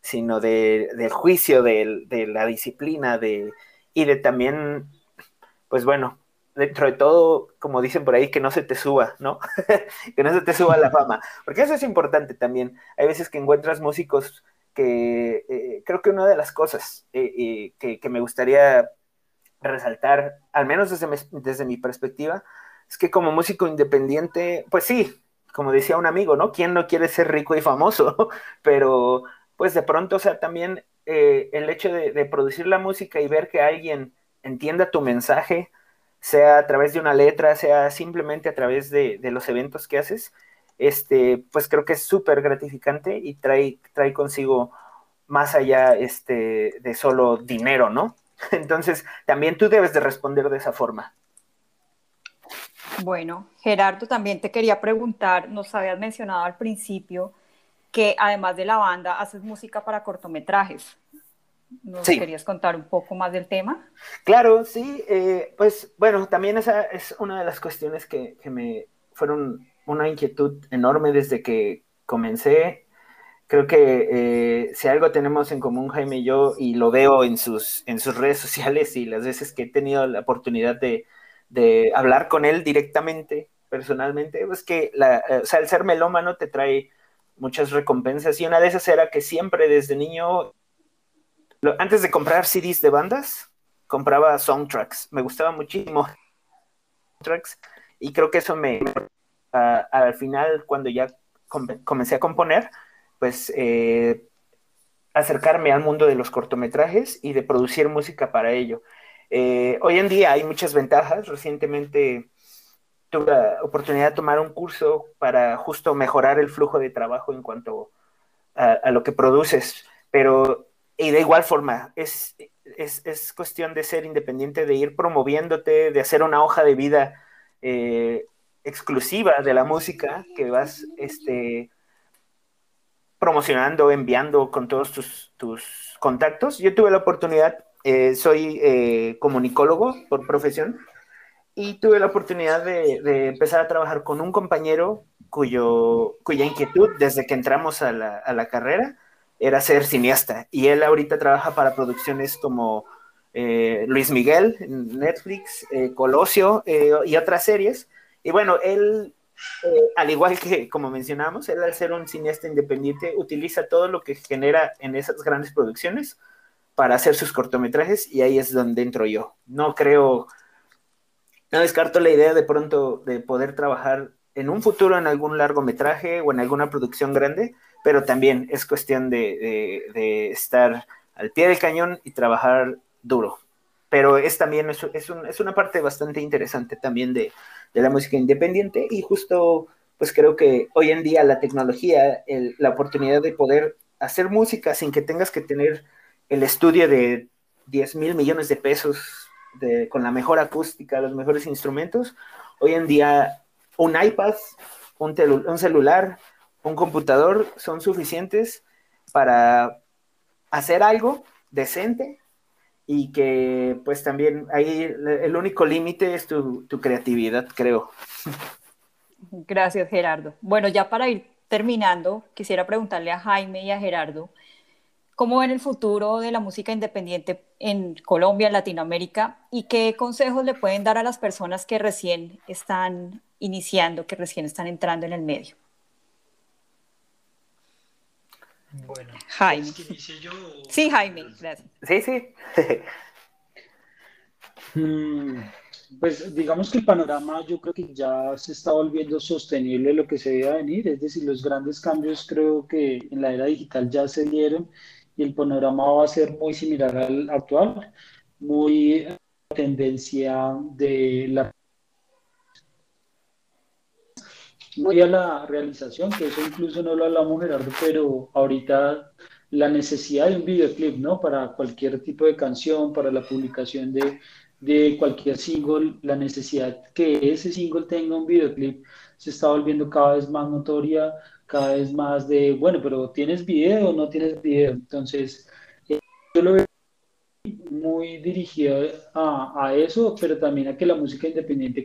sino de, del juicio, de, de la disciplina, de, y de también pues bueno, dentro de todo, como dicen por ahí, que no se te suba, ¿no? (laughs) que no se te suba la fama, porque eso es importante también. Hay veces que encuentras músicos que eh, creo que una de las cosas eh, eh, que, me gustaría resaltar, al menos desde mi, desde mi perspectiva, es que como músico independiente, pues sí, como decía un amigo, ¿no? ¿Quién no quiere ser rico y famoso? (laughs) Pero pues de pronto, o sea, también el hecho de producir la música y ver que alguien entienda tu mensaje, sea a través de una letra, sea simplemente a través de, los eventos que haces, este, pues creo que es súper gratificante y trae, trae consigo más allá este, de solo dinero, ¿no? (laughs) Entonces, también tú debes de responder de esa forma. Bueno, Gerardo, también te quería preguntar, nos habías mencionado al principio que además de la banda haces música para cortometrajes. ¿Nos querías contar un poco más del tema? Claro, sí. Eh, pues bueno, también esa es una de las cuestiones que, me fueron una inquietud enorme desde que comencé, creo que eh, si algo tenemos en común Jaime y yo, y lo veo en sus, en sus redes sociales y las veces que he tenido la oportunidad de, de hablar con él directamente, personalmente, es que la, eh, o sea, el ser melómano te trae muchas recompensas y una de esas era que siempre desde niño, antes de comprar CDs de bandas, compraba soundtracks, me gustaba muchísimo soundtracks y creo que eso me, al final cuando ya comencé a componer, pues eh, acercarme al mundo de los cortometrajes y de producir música para ello. Eh, hoy en día hay muchas ventajas. Recientemente tuve la oportunidad de tomar un curso para justo mejorar el flujo de trabajo en cuanto a, lo que produces, pero y de igual forma, es, es, cuestión de ser independiente, de ir promoviéndote, de hacer una hoja de vida eh, exclusiva de la música que vas este, promocionando, enviando con todos tus, tus contactos. Yo tuve la oportunidad, eh, soy eh, comunicólogo por profesión, y tuve la oportunidad de, de, empezar a trabajar con un compañero cuyo, cuya inquietud desde que entramos a la, a la carrera era ser cineasta. Y él ahorita trabaja para producciones como eh, Luis Miguel, Netflix, Colosio y otras series. Y bueno, él eh, al igual que, como mencionamos, él al ser un cineasta independiente utiliza todo lo que genera en esas grandes producciones para hacer sus cortometrajes y ahí es donde entro yo. No creo, no descarto la idea de pronto de poder trabajar en un futuro en algún largometraje o en alguna producción grande, pero también es cuestión de, estar al pie del cañón y trabajar duro. Pero es también es, es una parte bastante interesante también de, de la música independiente y justo pues creo que hoy en día la tecnología, la oportunidad de poder hacer música sin que tengas que tener el estudio de 10 mil millones de pesos con la mejor acústica, los mejores instrumentos, hoy en día un iPad, un, un celular, un computador son suficientes para hacer algo decente y que pues también ahí el único límite es tu, creatividad, creo. Gracias, Gerardo. Bueno, ya para ir terminando, quisiera preguntarle a Jaime y a Gerardo, ¿cómo ven el futuro de la música independiente en Colombia, en Latinoamérica? ¿Y qué consejos le pueden dar a las personas que recién están iniciando, que recién están entrando en el medio? Bueno, Jaime. Sí, Jaime, gracias. Sí, sí. (laughs) Mm, pues digamos que el panorama yo creo que ya se está volviendo sostenible lo que se veía venir, es decir, los grandes cambios creo que en la era digital ya se dieron y el panorama va a ser muy similar al actual, muy tendencia de la muy a la realización, que eso incluso no lo hablamos Gerardo, pero ahorita la necesidad de un videoclip, ¿no? Para cualquier tipo de canción, para la publicación de, de cualquier single, la necesidad que ese single tenga un videoclip se está volviendo cada vez más notoria, cada vez más de, bueno, pero ¿tienes video o no tienes video? Entonces, eh, yo lo veo muy dirigido a, a, eso, pero también a que la música independiente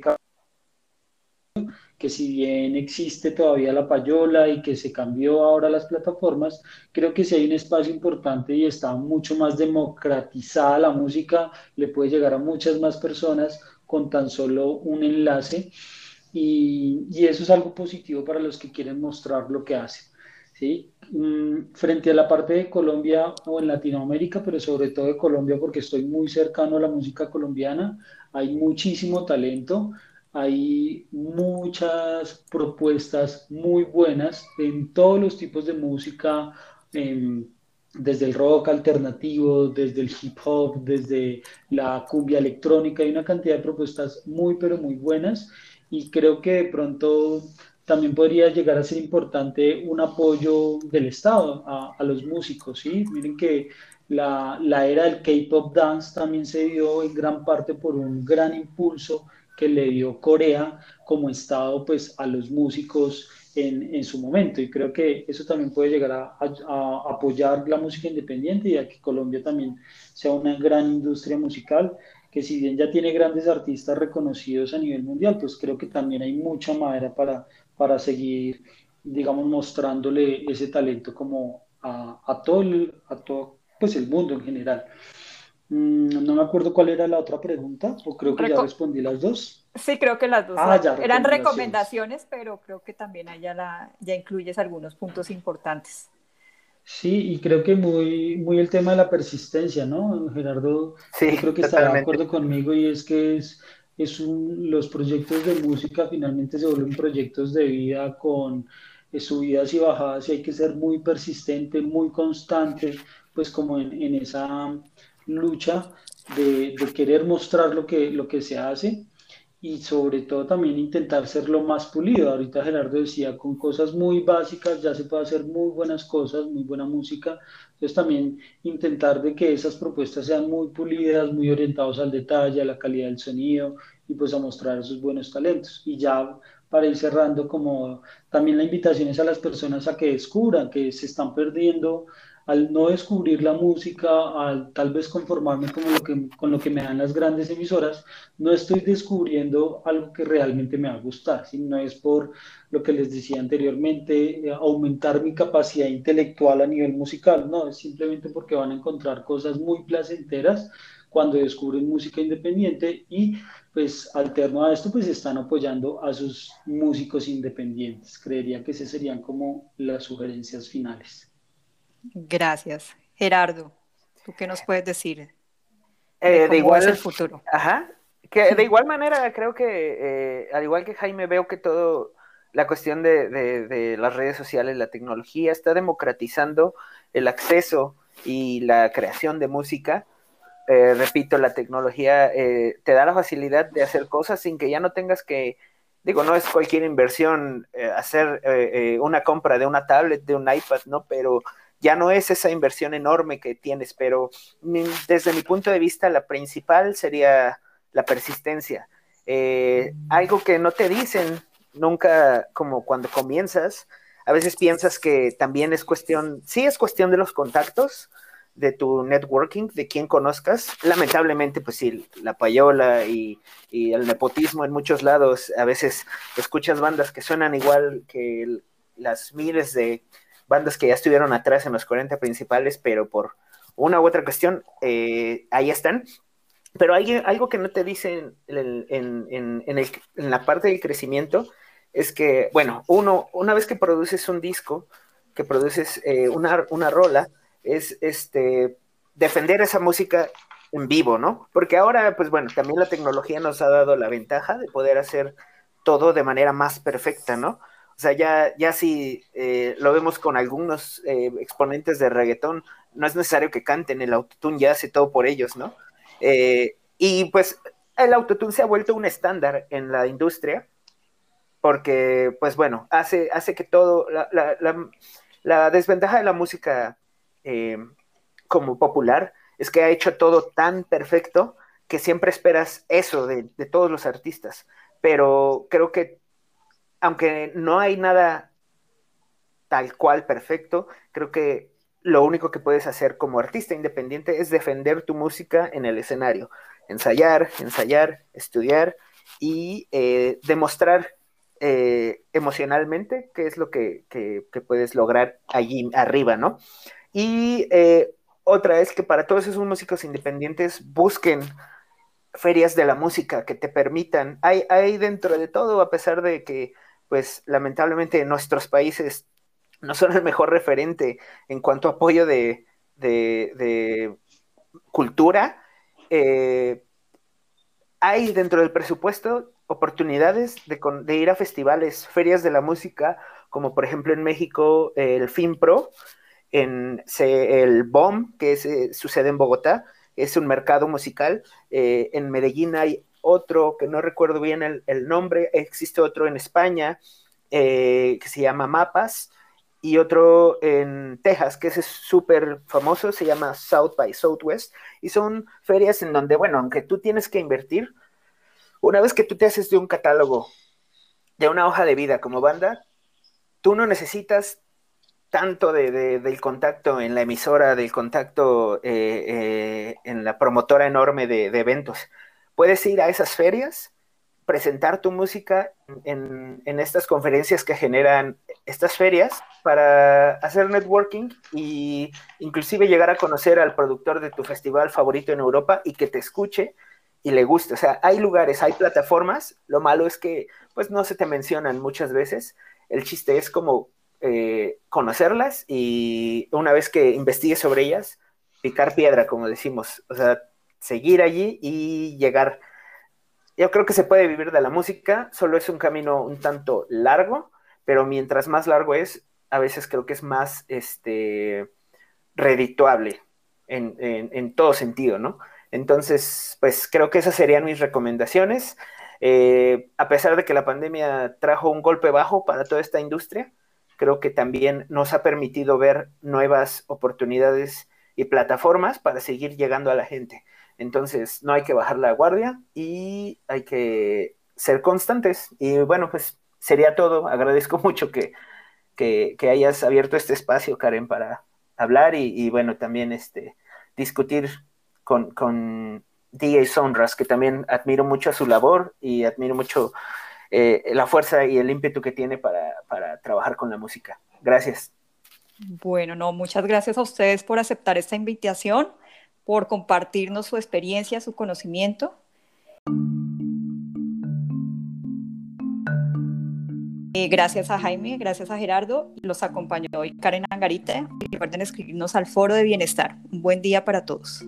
que si bien existe todavía la payola y que se cambió ahora las plataformas, creo que si hay un espacio importante y está mucho más democratizada la música, le puede llegar a muchas más personas con tan solo un enlace y, y eso es algo positivo para los que quieren mostrar lo que hacen. ¿sí? Mm, frente a la parte de Colombia o en Latinoamérica, pero sobre todo de Colombia porque estoy muy cercano a la música colombiana, hay muchísimo talento, hay muchas propuestas muy buenas en todos los tipos de música, desde el rock alternativo, desde el hip hop, desde la cumbia electrónica, hay una cantidad de propuestas muy, pero muy buenas y creo que de pronto también podría llegar a ser importante un apoyo del Estado a, los músicos, ¿sí? Miren que la, la era del K-pop dance también se dio en gran parte por un gran impulso que le dio Corea como Estado pues, a los músicos en, en su momento. Y creo que eso también puede llegar a, a, apoyar la música independiente y a que Colombia también sea una gran industria musical que si bien ya tiene grandes artistas reconocidos a nivel mundial, pues creo que también hay mucha madera para, para seguir digamos, mostrándole ese talento como a, a todo, el, a todo pues el mundo en general. Mm, no me acuerdo cuál era la otra pregunta, o creo que ya respondí las dos. Sí, creo que las dos. Ah, eran recomendaciones, pero creo que también allá la, ya incluyes algunos puntos importantes. Sí, y creo que muy, muy el tema de la persistencia, ¿no? Gerardo, sí, creo que está de acuerdo conmigo y es que es, es un, los proyectos de música finalmente se vuelven proyectos de vida con eh, subidas y bajadas y hay que ser muy persistente, muy constante, pues como en, en esa lucha de, de, querer mostrar lo que, lo que se hace y sobre todo también intentar ser lo más pulido. Ahorita Gerardo decía, con cosas muy básicas ya se puede hacer muy buenas cosas, muy buena música. Entonces también intentar de que esas propuestas sean muy pulidas, muy orientados al detalle, a la calidad del sonido y pues a mostrar esos buenos talentos. Y ya para ir cerrando, como también la invitación es a las personas a que descubran que se están perdiendo al no descubrir la música, al tal vez conformarme con lo, que, con lo que me dan las grandes emisoras, no estoy descubriendo algo que realmente me va a gustar, sino es por lo que les decía anteriormente, eh, aumentar mi capacidad intelectual a nivel musical, no, es simplemente porque van a encontrar cosas muy placenteras cuando descubren música independiente y pues alterno a esto pues están apoyando a sus músicos independientes. Creería que esas serían como las sugerencias finales. Gracias. Gerardo, ¿tú qué nos puedes decir? De, eh, igual el futuro. Ajá. Que de igual manera creo que, eh, al igual que Jaime, veo que todo la cuestión de, las redes sociales, la tecnología, está democratizando el acceso y la creación de música. Eh, repito, la tecnología te da la facilidad de hacer cosas sin que ya no tengas que, digo, no es cualquier inversión hacer una compra de una tablet, de un iPad, ¿no? Pero ya no es esa inversión enorme que tienes, pero desde mi punto de vista la principal sería la persistencia. Eh, algo que no te dicen nunca como cuando comienzas, a veces piensas que también es cuestión, sí es cuestión de los contactos, de tu networking, de quien conozcas. Lamentablemente, pues sí, la payola y, y, el nepotismo en muchos lados, a veces escuchas bandas que suenan igual que las miles de bandas que ya estuvieron atrás en los 40 principales, pero por una u otra cuestión, eh, ahí están. Pero hay algo que no te dicen en, la parte del crecimiento es que, bueno, uno, una vez que produces un disco, que produces eh, una, una rola, es este defender esa música en vivo, ¿no? Porque ahora, pues bueno, también la tecnología nos ha dado la ventaja de poder hacer todo de manera más perfecta, ¿no? O sea, ya, ya si eh, lo vemos con algunos eh, exponentes de reggaetón, no es necesario que canten, el autotune ya hace todo por ellos, ¿no? Eh, y pues el autotune se ha vuelto un estándar en la industria, porque, pues bueno, hace, hace que todo, la, desventaja de la música como popular es que ha hecho todo tan perfecto que siempre esperas eso de, de todos los artistas, pero creo que aunque no hay nada tal cual perfecto, creo que lo único que puedes hacer como artista independiente es defender tu música en el escenario, ensayar, ensayar, estudiar y eh, demostrar eh, emocionalmente qué es lo que, puedes lograr allí arriba, ¿no? Y eh, otra es que para todos esos músicos independientes busquen ferias de la música que te permitan, hay, hay dentro de todo, a pesar de que pues lamentablemente nuestros países no son el mejor referente en cuanto a apoyo de, cultura. Eh, hay dentro del presupuesto oportunidades de, ir a festivales, ferias de la música, como por ejemplo en México el FinPro, en el BOM, que eh, sucede en Bogotá, es un mercado musical. Eh, en Medellín hay otro que no recuerdo bien el, nombre, existe otro en España eh, que se llama Mapas y otro en Texas que es súper famoso, se llama South by Southwest y son ferias en donde, bueno, aunque tú tienes que invertir, una vez que tú te haces de un catálogo, de una hoja de vida como banda, tú no necesitas tanto del contacto en la emisora, del contacto eh, eh, en la promotora enorme de, eventos puedes ir a esas ferias, presentar tu música en, estas conferencias que generan estas ferias para hacer networking y inclusive llegar a conocer al productor de tu festival favorito en Europa y que te escuche y le guste. O sea, hay lugares, hay plataformas, lo malo es que pues no se te mencionan muchas veces. El chiste es como eh, conocerlas y una vez que investigues sobre ellas, picar piedra, como decimos. O sea, seguir allí y llegar yo creo que se puede vivir de la música, solo es un camino un tanto largo, pero mientras más largo es, a veces creo que es más este, redituable en, todo sentido, ¿no? Entonces, pues creo que esas serían mis recomendaciones. Eh, a pesar de que la pandemia trajo un golpe bajo para toda esta industria, creo que también nos ha permitido ver nuevas oportunidades y plataformas para seguir llegando a la gente. Entonces, no hay que bajar la guardia y hay que ser constantes. Y bueno, pues sería todo. Agradezco (laughs) mucho que, hayas abierto este espacio, Karen, para hablar y, bueno, también este, discutir con, con DJ Sonras, que también admiro mucho su labor y admiro mucho eh, la fuerza y el ímpetu que tiene para, para trabajar con la música. Gracias. Bueno, no, muchas gracias a ustedes por aceptar esta invitación por compartirnos su experiencia, su conocimiento. Eh, gracias a Jaime, gracias a Gerardo. Los acompañó hoy Karen Angarita. Recuerden escribirnos al foro de bienestar. Un buen día para todos.